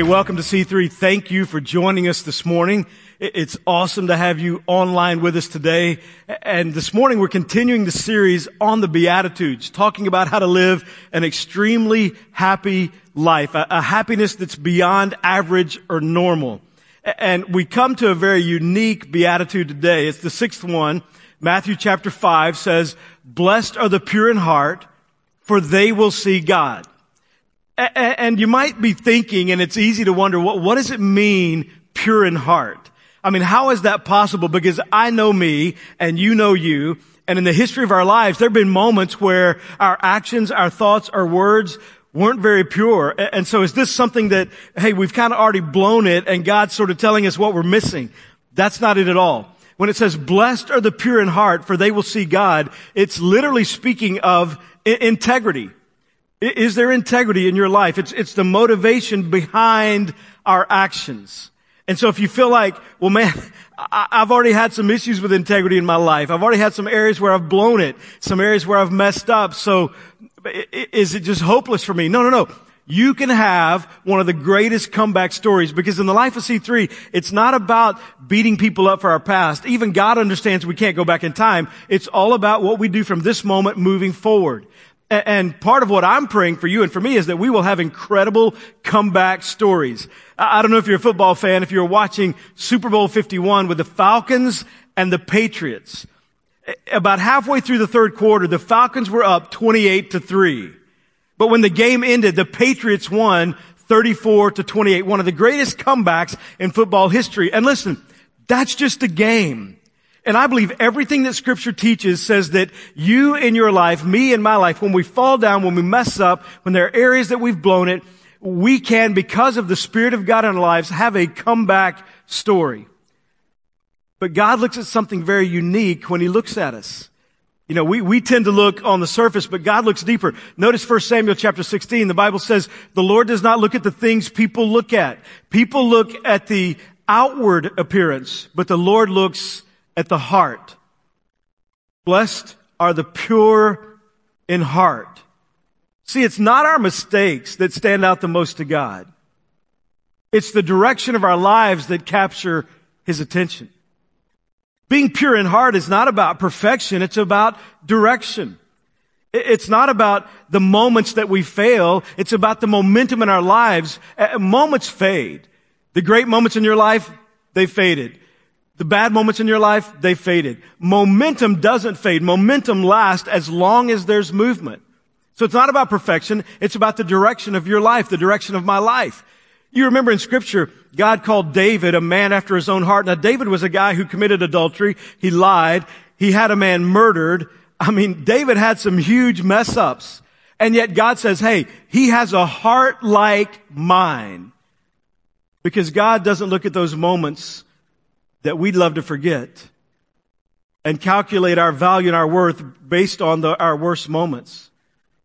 Hey, welcome to C3. Thank you for joining us this morning. It's awesome to have you online with us today. And this morning we're continuing the series on the Beatitudes, talking about how to live an extremely happy life, a, a happiness that's beyond average or normal. And we come to a very unique Beatitude today. It's the sixth one. Matthew chapter five says, blessed are the pure in heart, for they will see God. And you might be thinking, and it's easy to wonder, what, what does it mean, pure in heart? I mean, how is that possible? Because I know me and you know you. And in the history of our lives, there have been moments where our actions, our thoughts, our words weren't very pure. And so is this something that, hey, we've kind of already blown it and God's sort of telling us what we're missing? That's not it at all. When it says, blessed are the pure in heart, for they will see God, it's literally speaking of integrity. Is there integrity in your life? It's, it's the motivation behind our actions. And so if you feel like, well man, I've already had some issues with integrity in my life. I've already had some areas where I've blown it, some areas where I've messed up. So is it just hopeless for me? No, no, no. You can have one of the greatest comeback stories because in the life of C3, it's not about beating people up for our past. Even God understands we can't go back in time. It's all about what we do from this moment moving forward. And part of what I'm praying for you and for me is that we will have incredible comeback stories. I don't know if you're a football fan, if you're watching Super Bowl 51 with the Falcons and the Patriots. About halfway through the third quarter, the Falcons were up 28 to 3. But when the game ended, the Patriots won 34 to 28. One of the greatest comebacks in football history. And listen, that's just a game. And I believe everything that scripture teaches says that you in your life, me in my life, when we fall down, when we mess up, when there are areas that we've blown it, we can, because of the Spirit of God in our lives, have a comeback story. But God looks at something very unique when He looks at us. You know, we, we tend to look on the surface, but God looks deeper. Notice 1 Samuel chapter 16, the Bible says, the Lord does not look at the things people look at. People look at the outward appearance, but the Lord looks at the heart. Blessed are the pure in heart. See, it's not our mistakes that stand out the most to God. It's the direction of our lives that capture His attention. Being pure in heart is not about perfection. It's about direction. It's not about the moments that we fail. It's about the momentum in our lives. Moments fade. The great moments in your life, they faded. The bad moments in your life, they faded. Momentum doesn't fade. Momentum lasts as long as there's movement. So it's not about perfection. It's about the direction of your life, the direction of my life. You remember in scripture, God called David a man after his own heart. Now David was a guy who committed adultery. He lied. He had a man murdered. I mean, David had some huge mess ups. And yet God says, hey, he has a heart like mine. Because God doesn't look at those moments that we'd love to forget and calculate our value and our worth based on the, our worst moments.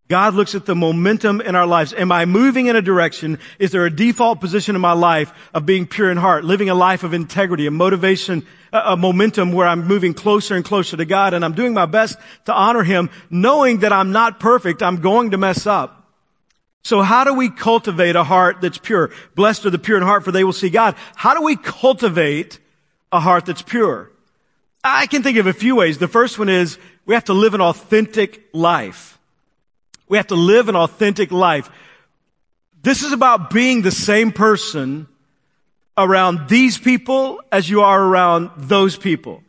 God looks at the momentum in our lives. Am I moving in a direction? Is there a default position in my life of being pure in heart, living a life of integrity, a motivation, a momentum where I'm moving closer and closer to God and I'm doing my best to honor Him, knowing that I'm not perfect. I'm going to mess up. So how do we cultivate a heart that's pure? Blessed are the pure in heart for they will see God. How do we cultivate a heart that's pure? I can think of a few ways. The first one is we have to live an authentic life. We have to live an authentic life. This is about being the same person around these people as you are around those people.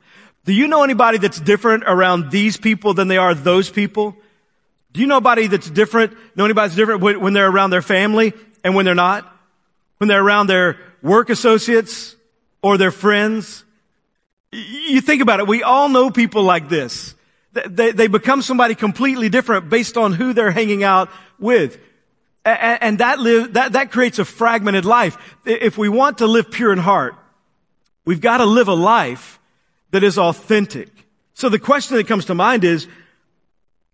Do you know anybody that's different around these people than they are those people? Do you know anybody that's different, know anybody that's different when they're around their family and when they're not? When they're around their work associates or their friends. You think about it. We all know people like this. They, they become somebody completely different based on who they're hanging out with. And that, live, that, that creates a fragmented life. If we want to live pure in heart, we've got to live a life that is authentic. So the question that comes to mind is,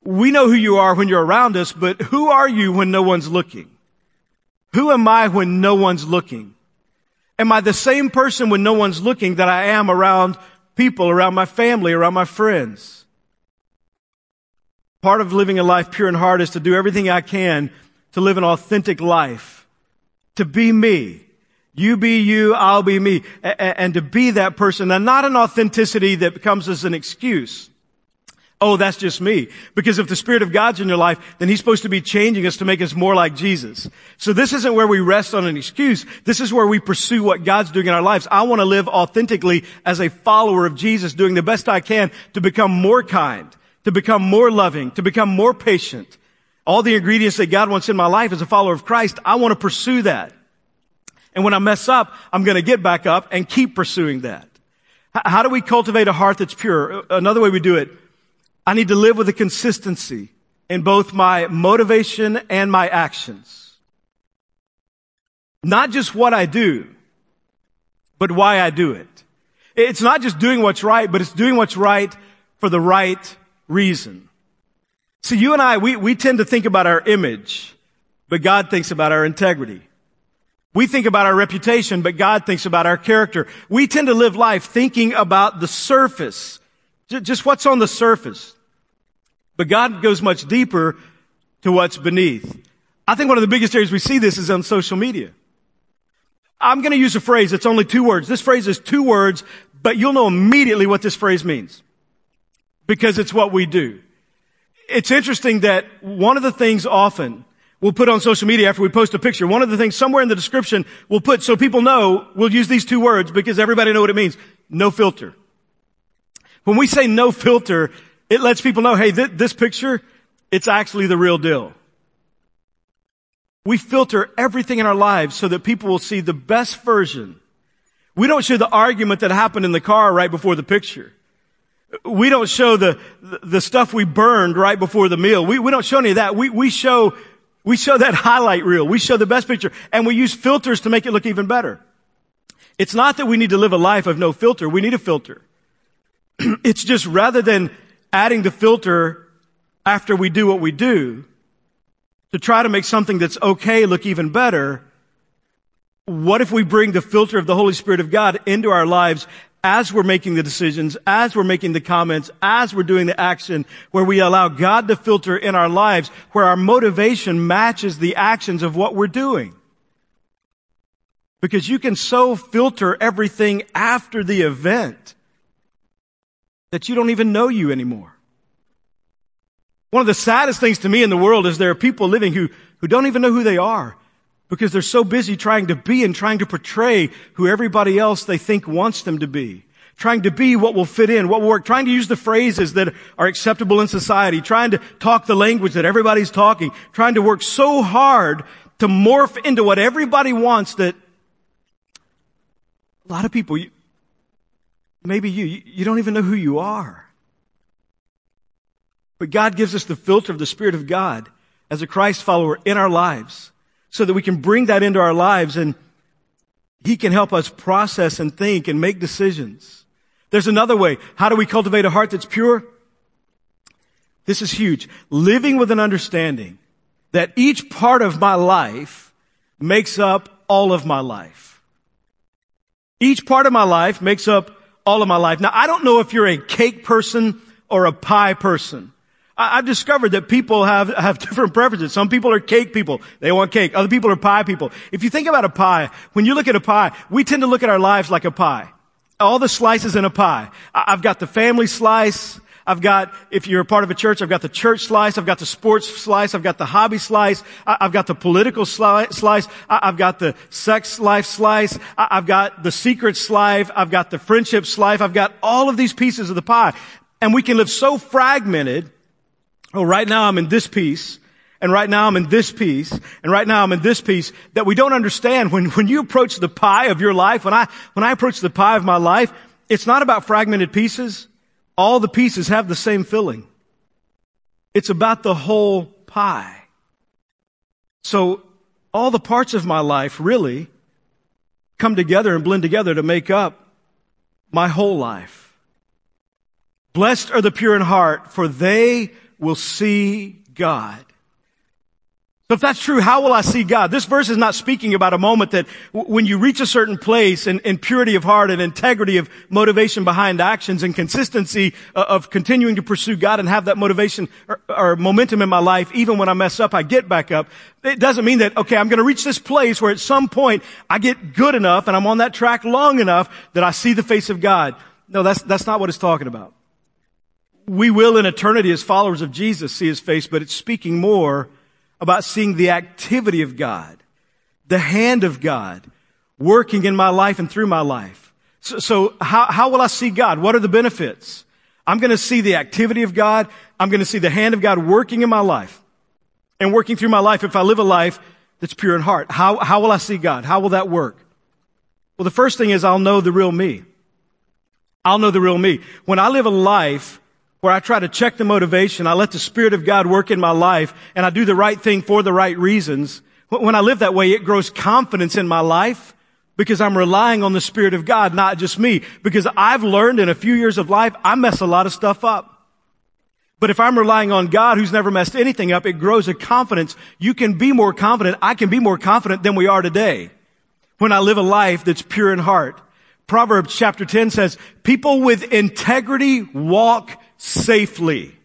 we know who you are when you're around us, but who are you when no one's looking? Who am I when no one's looking? Am I the same person when no one's looking that I am around people, around my family, around my friends? Part of living a life pure in heart is to do everything I can to live an authentic life. to be me. You be you, I'll be me. And to be that person. And not an authenticity that becomes as an excuse. Oh, that's just me. Because if the Spirit of God's in your life, then He's supposed to be changing us to make us more like Jesus. So this isn't where we rest on an excuse. This is where we pursue what God's doing in our lives. I want to live authentically as a follower of Jesus, doing the best I can to become more kind, to become more loving, to become more patient. All the ingredients that God wants in my life as a follower of Christ, I want to pursue that. And when I mess up, I'm going to get back up and keep pursuing that. How do we cultivate a heart that's pure? Uh, another way we do it, I need to live with a consistency in both my motivation and my actions. Not just what I do, but why I do it. It's not just doing what's right, but it's doing what's right for the right reason. See, you and I, we, we tend to think about our image, but God thinks about our integrity. We think about our reputation, but God thinks about our character. We tend to live life thinking about the surface just what's on the surface. But God goes much deeper to what's beneath. I think one of the biggest areas we see this is on social media. I'm going to use a phrase. It's only two words. This phrase is two words, but you'll know immediately what this phrase means because it's what we do. It's interesting that one of the things often we'll put on social media after we post a picture, one of the things somewhere in the description we'll put so people know, we'll use these two words because everybody know what it means. No filter. When we say no filter, it lets people know, hey, th- this picture, it's actually the real deal. We filter everything in our lives so that people will see the best version. We don't show the argument that happened in the car right before the picture. We don't show the, the stuff we burned right before the meal. We, we don't show any of that. We, we show, we show that highlight reel. We show the best picture and we use filters to make it look even better. It's not that we need to live a life of no filter. We need a filter. it's just rather than adding the filter after we do what we do to try to make something that's okay look even better, what if we bring the filter of the Holy Spirit of God into our lives as we're making the decisions, as we're making the comments, as we're doing the action, where we allow God to filter in our lives, where our motivation matches the actions of what we're doing. Because you can so filter everything after the event that you don't even know you anymore. One of the saddest things to me in the world is there are people living who, who don't even know who they are because they're so busy trying to be and trying to portray who everybody else they think wants them to be. Trying to be what will fit in, what will work, trying to use the phrases that are acceptable in society, trying to talk the language that everybody's talking, trying to work so hard to morph into what everybody wants that a lot of people, Maybe you, you don't even know who you are. But God gives us the filter of the Spirit of God as a Christ follower in our lives so that we can bring that into our lives and He can help us process and think and make decisions. There's another way. How do we cultivate a heart that's pure? This is huge. Living with an understanding that each part of my life makes up all of my life. Each part of my life makes up all of my life. Now, I don't know if you're a cake person or a pie person. I, have discovered that people have, have different preferences. Some people are cake people. They want cake. Other people are pie people. If you think about a pie, when you look at a pie, we tend to look at our lives like a pie. All the slices in a pie. I've got the family slice. I've got, if you're a part of a church, I've got the church slice, I've got the sports slice, I've got the hobby slice, I've got the political slice, I've got the sex life slice, I've got the secret slice, I've got the friendship slice, I've got all of these pieces of the pie. And we can live so fragmented. Oh, right now I'm in this piece, and right now I'm in this piece, and right now I'm in this piece, that we don't understand when, when you approach the pie of your life, when I, when I approach the pie of my life, it's not about fragmented pieces all the pieces have the same filling. It's about the whole pie. So all the parts of my life really come together and blend together to make up my whole life. Blessed are the pure in heart, for they will see God. So if that's true, how will I see God? This verse is not speaking about a moment that w- when you reach a certain place in, purity of heart and integrity of motivation behind actions and consistency uh, of continuing to pursue God and have that motivation or, or momentum in my life, even when I mess up, I get back up. It doesn't mean that, okay, I'm going to reach this place where at some point I get good enough and I'm on that track long enough that I see the face of God. No, that's, that's not what it's talking about. We will in eternity as followers of Jesus see his face, but it's speaking more about seeing the activity of God, the hand of God working in my life and through my life. So, so how, how will I see God? What are the benefits? I'm going to see the activity of God. I'm going to see the hand of God working in my life and working through my life if I live a life that's pure in heart. How, how will I see God? How will that work? Well, the first thing is I'll know the real me. I'll know the real me. When I live a life where I try to check the motivation. I let the Spirit of God work in my life and I do the right thing for the right reasons. When I live that way, it grows confidence in my life because I'm relying on the Spirit of God, not just me. Because I've learned in a few years of life, I mess a lot of stuff up. But if I'm relying on God who's never messed anything up, it grows a confidence. You can be more confident. I can be more confident than we are today when I live a life that's pure in heart. Proverbs chapter 10 says, people with integrity walk safely.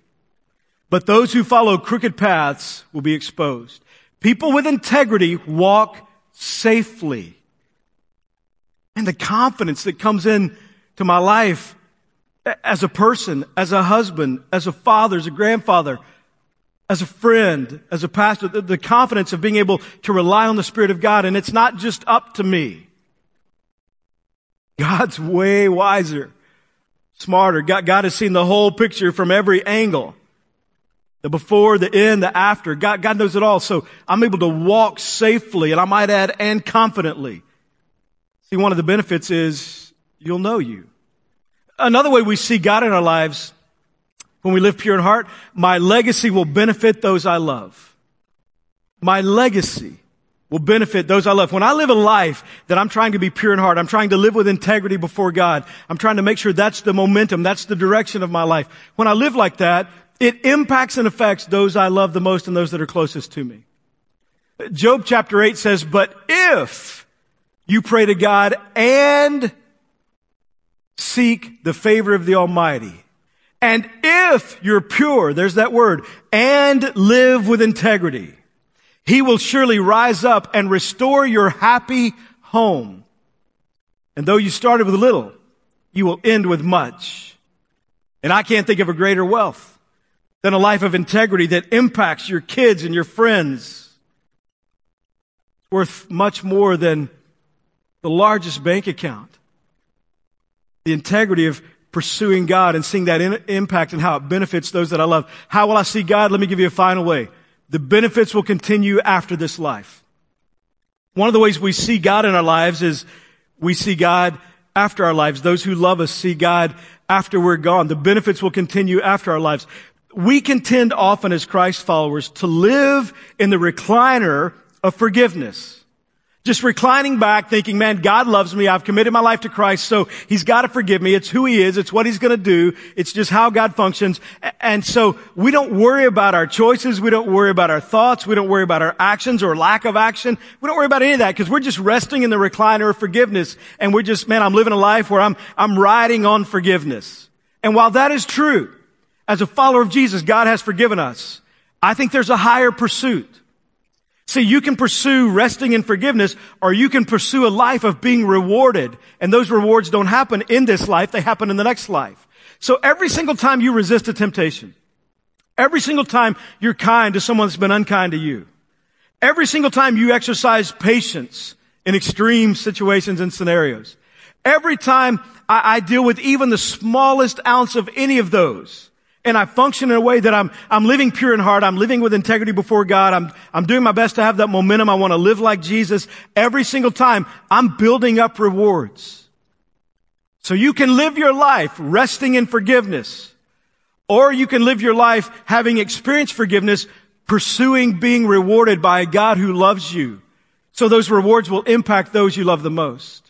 But those who follow crooked paths will be exposed. People with integrity walk safely. And the confidence that comes in to my life as a person, as a husband, as a father, as a grandfather, as a friend, as a pastor, the, confidence of being able to rely on the Spirit of God. And it's not just up to me. God's way wiser smarter. God, God has seen the whole picture from every angle. The before, the in, the after. God, God knows it all. So I'm able to walk safely and I might add and confidently. See, one of the benefits is you'll know you. Another way we see God in our lives when we live pure in heart, my legacy will benefit those I love. My legacy will benefit those I love. When I live a life that I'm trying to be pure in heart, I'm trying to live with integrity before God, I'm trying to make sure that's the momentum, that's the direction of my life. When I live like that, it impacts and affects those I love the most and those that are closest to me. Job chapter 8 says, but if you pray to God and seek the favor of the Almighty, and if you're pure, there's that word, and live with integrity, he will surely rise up and restore your happy home. And though you started with little, you will end with much. And I can't think of a greater wealth than a life of integrity that impacts your kids and your friends. It's worth much more than the largest bank account. The integrity of pursuing God and seeing that in, impact and how it benefits those that I love. How will I see God? Let me give you a final way. The benefits will continue after this life. One of the ways we see God in our lives is we see God after our lives. Those who love us see God after we're gone. The benefits will continue after our lives. We can tend often as Christ followers to live in the recliner of forgiveness. Just reclining back thinking, man, God loves me. I've committed my life to Christ. So he's got to forgive me. It's who he is. It's what he's going to do. It's just how God functions. And so we don't worry about our choices. We don't worry about our thoughts. We don't worry about our actions or lack of action. We don't worry about any of that because we're just resting in the recliner of forgiveness. And we're just, man, I'm living a life where I'm, I'm riding on forgiveness. And while that is true, as a follower of Jesus, God has forgiven us. I think there's a higher pursuit. See, you can pursue resting in forgiveness or you can pursue a life of being rewarded. And those rewards don't happen in this life, they happen in the next life. So every single time you resist a temptation, every single time you're kind to someone that's been unkind to you, every single time you exercise patience in extreme situations and scenarios, every time I, I deal with even the smallest ounce of any of those, and I function in a way that I'm, I'm living pure in heart. I'm living with integrity before God. I'm, I'm doing my best to have that momentum. I want to live like Jesus. Every single time I'm building up rewards. So you can live your life resting in forgiveness, or you can live your life having experienced forgiveness, pursuing being rewarded by a God who loves you. So those rewards will impact those you love the most.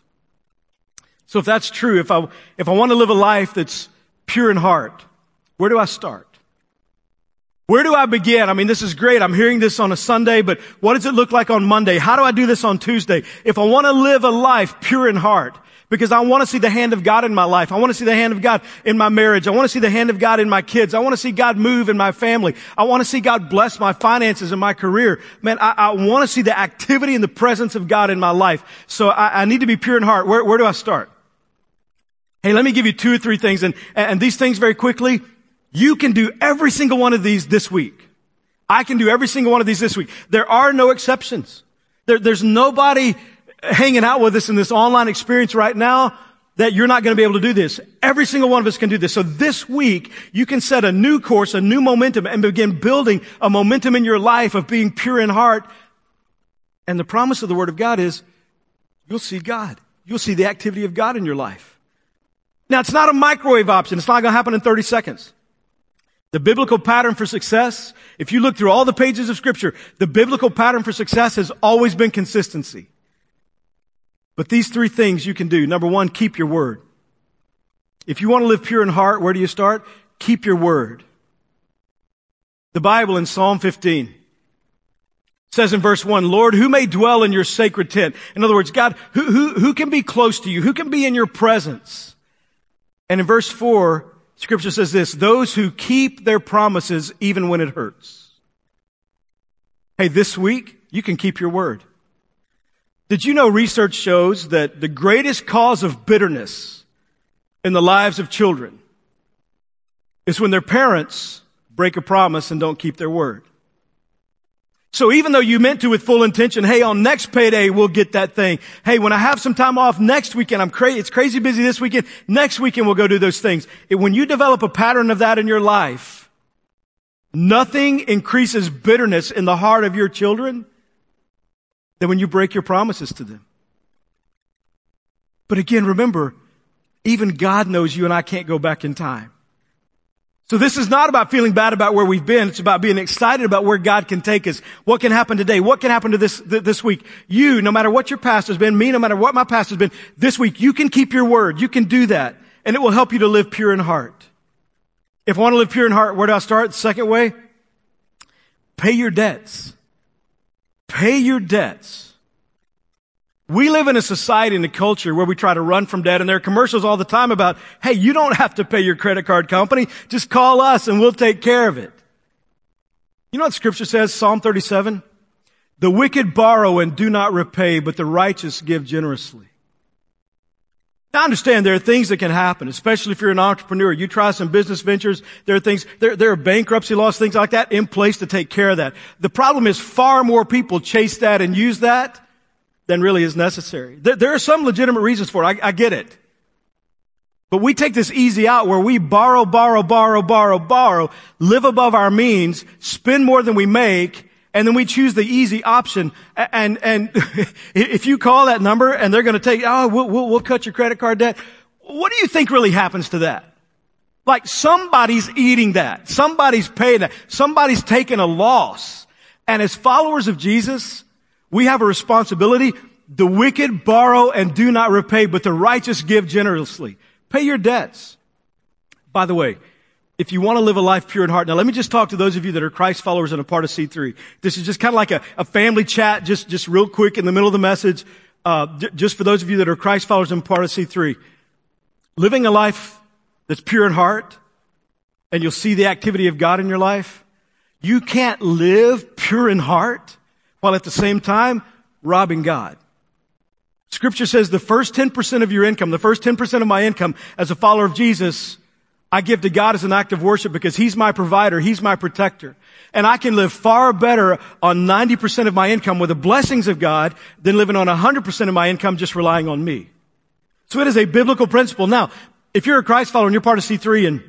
So if that's true, if I, if I want to live a life that's pure in heart, where do I start? Where do I begin? I mean, this is great. I'm hearing this on a Sunday, but what does it look like on Monday? How do I do this on Tuesday? If I want to live a life pure in heart, because I want to see the hand of God in my life. I want to see the hand of God in my marriage. I want to see the hand of God in my kids. I want to see God move in my family. I want to see God bless my finances and my career. Man, I, I want to see the activity and the presence of God in my life. So I, I need to be pure in heart. Where, where do I start? Hey, let me give you two or three things and, and these things very quickly. You can do every single one of these this week. I can do every single one of these this week. There are no exceptions. There, there's nobody hanging out with us in this online experience right now that you're not going to be able to do this. Every single one of us can do this. So this week, you can set a new course, a new momentum, and begin building a momentum in your life of being pure in heart. And the promise of the Word of God is you'll see God. You'll see the activity of God in your life. Now, it's not a microwave option. It's not going to happen in 30 seconds. The biblical pattern for success, if you look through all the pages of scripture, the biblical pattern for success has always been consistency. But these three things you can do. Number one, keep your word. If you want to live pure in heart, where do you start? Keep your word. The Bible in Psalm 15 says in verse 1, Lord, who may dwell in your sacred tent? In other words, God, who, who, who can be close to you? Who can be in your presence? And in verse 4, scripture says this, those who keep their promises even when it hurts. Hey, this week, you can keep your word. Did you know research shows that the greatest cause of bitterness in the lives of children is when their parents break a promise and don't keep their word? So even though you meant to with full intention, hey, on next payday, we'll get that thing. Hey, when I have some time off next weekend, I'm crazy, it's crazy busy this weekend. Next weekend, we'll go do those things. It, when you develop a pattern of that in your life, nothing increases bitterness in the heart of your children than when you break your promises to them. But again, remember, even God knows you and I can't go back in time. So this is not about feeling bad about where we've been. It's about being excited about where God can take us. What can happen today? What can happen to this, this week? You, no matter what your past has been, me, no matter what my past has been, this week, you can keep your word. You can do that. And it will help you to live pure in heart. If I want to live pure in heart, where do I start? Second way? Pay your debts. Pay your debts. We live in a society and a culture where we try to run from debt and there are commercials all the time about, hey, you don't have to pay your credit card company. Just call us and we'll take care of it. You know what scripture says? Psalm 37? The wicked borrow and do not repay, but the righteous give generously. I understand there are things that can happen, especially if you're an entrepreneur. You try some business ventures. There are things, there, there are bankruptcy laws, things like that in place to take care of that. The problem is far more people chase that and use that than really is necessary. There, there are some legitimate reasons for it. I, I get it. But we take this easy out where we borrow, borrow, borrow, borrow, borrow, live above our means, spend more than we make, and then we choose the easy option. And, and if you call that number and they're going to take, oh, we'll, we'll, we'll cut your credit card debt. What do you think really happens to that? Like somebody's eating that. Somebody's paying that. Somebody's taking a loss. And as followers of Jesus, we have a responsibility. The wicked borrow and do not repay, but the righteous give generously. Pay your debts. By the way, if you want to live a life pure in heart. Now let me just talk to those of you that are Christ followers and a part of C3. This is just kind of like a, a family chat, just, just real quick in the middle of the message. Uh, just for those of you that are Christ followers and part of C3. Living a life that's pure in heart, and you'll see the activity of God in your life. You can't live pure in heart while at the same time robbing God. Scripture says the first 10% of your income, the first 10% of my income as a follower of Jesus I give to God as an act of worship because He's my provider. He's my protector. And I can live far better on 90% of my income with the blessings of God than living on 100% of my income just relying on me. So it is a biblical principle. Now, if you're a Christ follower and you're part of C3 and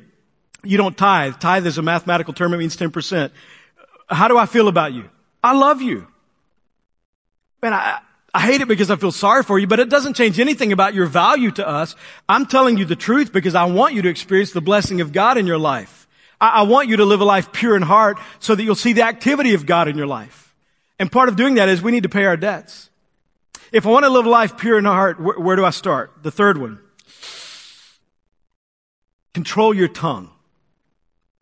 you don't tithe, tithe is a mathematical term. It means 10%. How do I feel about you? I love you. Man, I, I hate it because I feel sorry for you, but it doesn't change anything about your value to us. I'm telling you the truth because I want you to experience the blessing of God in your life. I, I want you to live a life pure in heart so that you'll see the activity of God in your life. And part of doing that is we need to pay our debts. If I want to live a life pure in heart, where, where do I start? The third one. Control your tongue.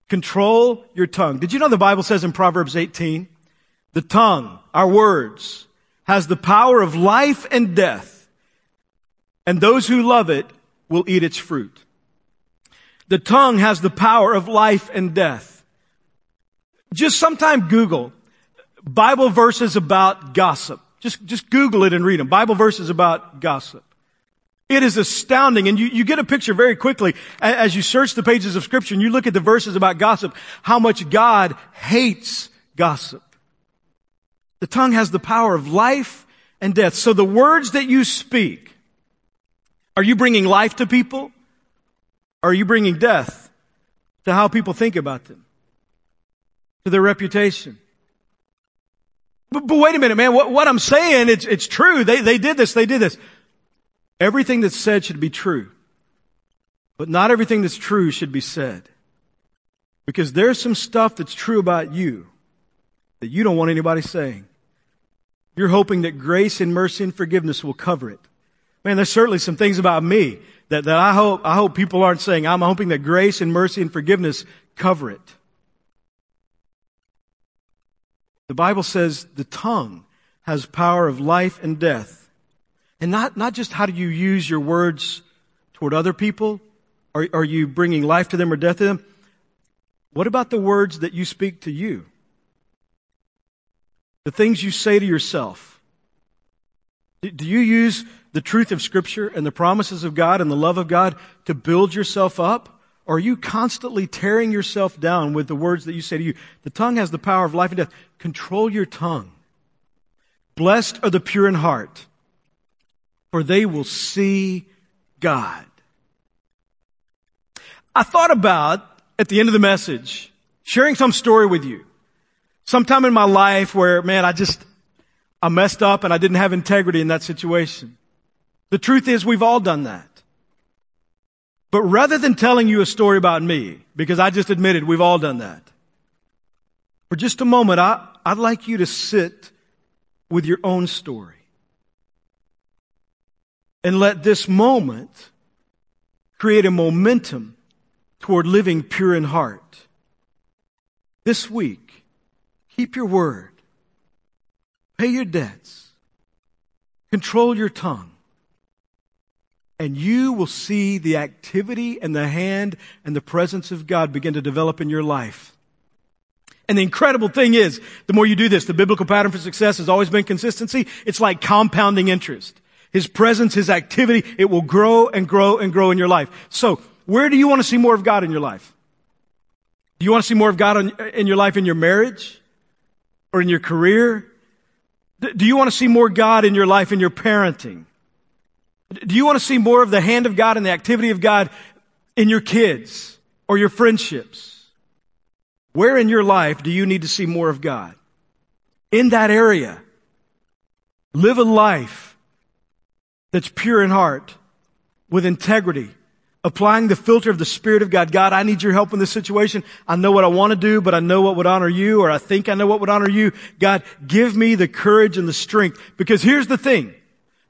Control your tongue. Did you know the Bible says in Proverbs 18, the tongue, our words, has the power of life and death, and those who love it will eat its fruit. The tongue has the power of life and death. Just sometime Google Bible verses about gossip. Just, just Google it and read them. Bible verses about gossip. It is astounding. And you, you get a picture very quickly as you search the pages of scripture and you look at the verses about gossip, how much God hates gossip. The tongue has the power of life and death. So the words that you speak, are you bringing life to people? Or are you bringing death to how people think about them? To their reputation? But, but wait a minute, man. What, what I'm saying, it's, it's true. They, they did this. They did this. Everything that's said should be true. But not everything that's true should be said. Because there's some stuff that's true about you that you don't want anybody saying. You're hoping that grace and mercy and forgiveness will cover it. Man, there's certainly some things about me that, that I hope, I hope people aren't saying. I'm hoping that grace and mercy and forgiveness cover it. The Bible says the tongue has power of life and death. And not, not just how do you use your words toward other people? Are, are you bringing life to them or death to them? What about the words that you speak to you? The things you say to yourself. Do you use the truth of Scripture and the promises of God and the love of God to build yourself up? Or are you constantly tearing yourself down with the words that you say to you? The tongue has the power of life and death. Control your tongue. Blessed are the pure in heart, for they will see God. I thought about, at the end of the message, sharing some story with you. Sometime in my life where, man, I just, I messed up and I didn't have integrity in that situation. The truth is we've all done that. But rather than telling you a story about me, because I just admitted we've all done that, for just a moment, I, I'd like you to sit with your own story. And let this moment create a momentum toward living pure in heart. This week, keep your word, pay your debts, control your tongue, and you will see the activity and the hand and the presence of God begin to develop in your life. And the incredible thing is, the more you do this, the biblical pattern for success has always been consistency. It's like compounding interest. His presence, His activity, it will grow and grow and grow in your life. So, where do you want to see more of God in your life? Do you want to see more of God in your life in your marriage? Or in your career? Do you want to see more God in your life in your parenting? Do you want to see more of the hand of God and the activity of God in your kids or your friendships? Where in your life do you need to see more of God? In that area, live a life that's pure in heart, with integrity, applying the filter of the Spirit of God. God, I need your help in this situation. I know what I want to do, but I know what would honor you, or I think I know what would honor you. God, give me the courage and the strength. Because here's the thing.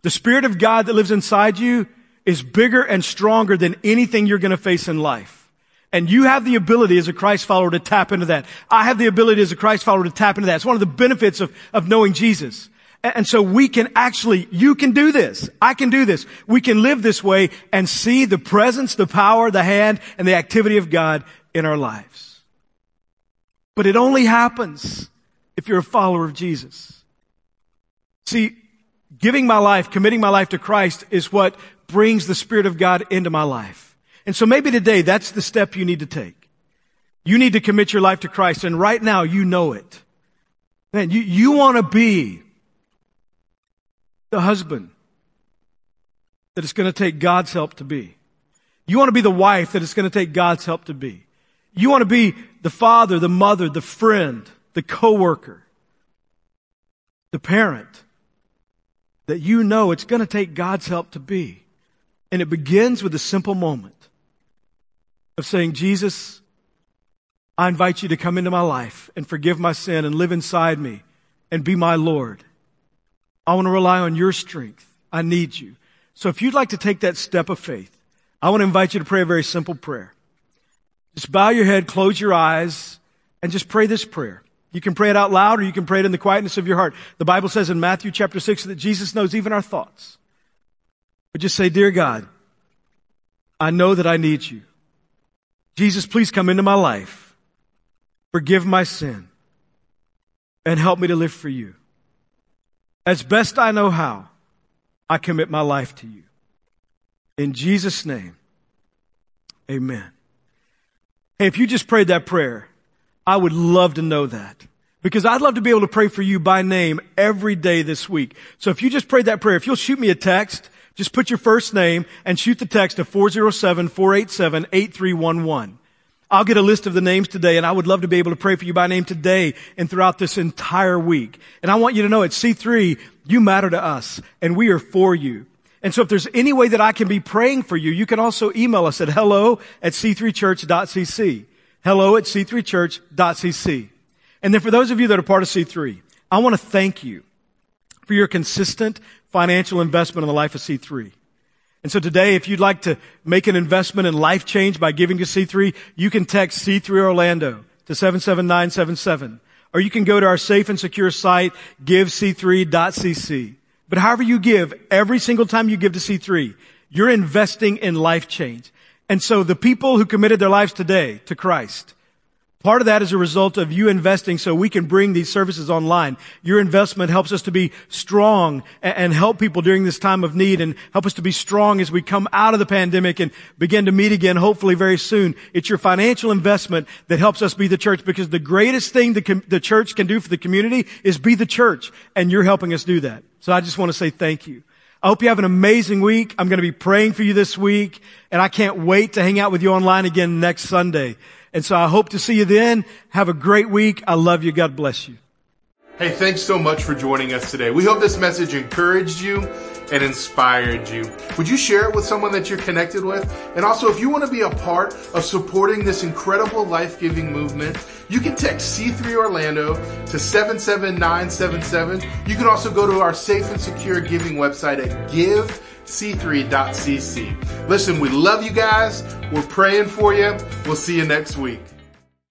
The Spirit of God that lives inside you is bigger and stronger than anything you're going to face in life. And you have the ability as a Christ follower to tap into that. I have the ability as a Christ follower to tap into that. It's one of the benefits of, of knowing Jesus. And so we can actually, you can do this. I can do this. We can live this way and see the presence, the power, the hand, and the activity of God in our lives. But it only happens if you're a follower of Jesus. See, giving my life, committing my life to Christ is what brings the Spirit of God into my life. And so maybe today that's the step you need to take. You need to commit your life to Christ and right now you know it. Man, you, you want to be the husband that it's going to take God's help to be. You want to be the wife that it's going to take God's help to be. You want to be the father, the mother, the friend, the coworker, the parent that you know it's going to take God's help to be. And it begins with a simple moment of saying, Jesus, I invite you to come into my life and forgive my sin and live inside me and be my Lord. I want to rely on your strength. I need you. So if you'd like to take that step of faith, I want to invite you to pray a very simple prayer. Just bow your head, close your eyes, and just pray this prayer. You can pray it out loud or you can pray it in the quietness of your heart. The Bible says in Matthew chapter 6 that Jesus knows even our thoughts. But just say, Dear God, I know that I need you. Jesus, please come into my life. Forgive my sin and help me to live for you. As best I know how, I commit my life to you. In Jesus' name, amen. Hey, if you just prayed that prayer, I would love to know that. Because I'd love to be able to pray for you by name every day this week. So if you just prayed that prayer, if you'll shoot me a text, just put your first name and shoot the text to 407-487-8311. I'll get a list of the names today and I would love to be able to pray for you by name today and throughout this entire week. And I want you to know at C3, you matter to us and we are for you. And so if there's any way that I can be praying for you, you can also email us at hello at c3church.cc. Hello at c3church.cc. And then for those of you that are part of C3, I want to thank you for your consistent financial investment in the life of C3. And so today, if you'd like to make an investment in life change by giving to C3, you can text C3 Orlando to 77977. Or you can go to our safe and secure site, givec3.cc. But however you give, every single time you give to C3, you're investing in life change. And so the people who committed their lives today to Christ, Part of that is a result of you investing so we can bring these services online. Your investment helps us to be strong and help people during this time of need and help us to be strong as we come out of the pandemic and begin to meet again, hopefully very soon. It's your financial investment that helps us be the church because the greatest thing the, com- the church can do for the community is be the church and you're helping us do that. So I just want to say thank you. I hope you have an amazing week. I'm going to be praying for you this week and I can't wait to hang out with you online again next Sunday. And so I hope to see you then. Have a great week. I love you. God bless you. Hey, thanks so much for joining us today. We hope this message encouraged you and inspired you. Would you share it with someone that you're connected with? And also, if you want to be a part of supporting this incredible life giving movement, you can text C3 Orlando to 77977. You can also go to our safe and secure giving website at give c3.cc. Listen, we love you guys. We're praying for you. We'll see you next week.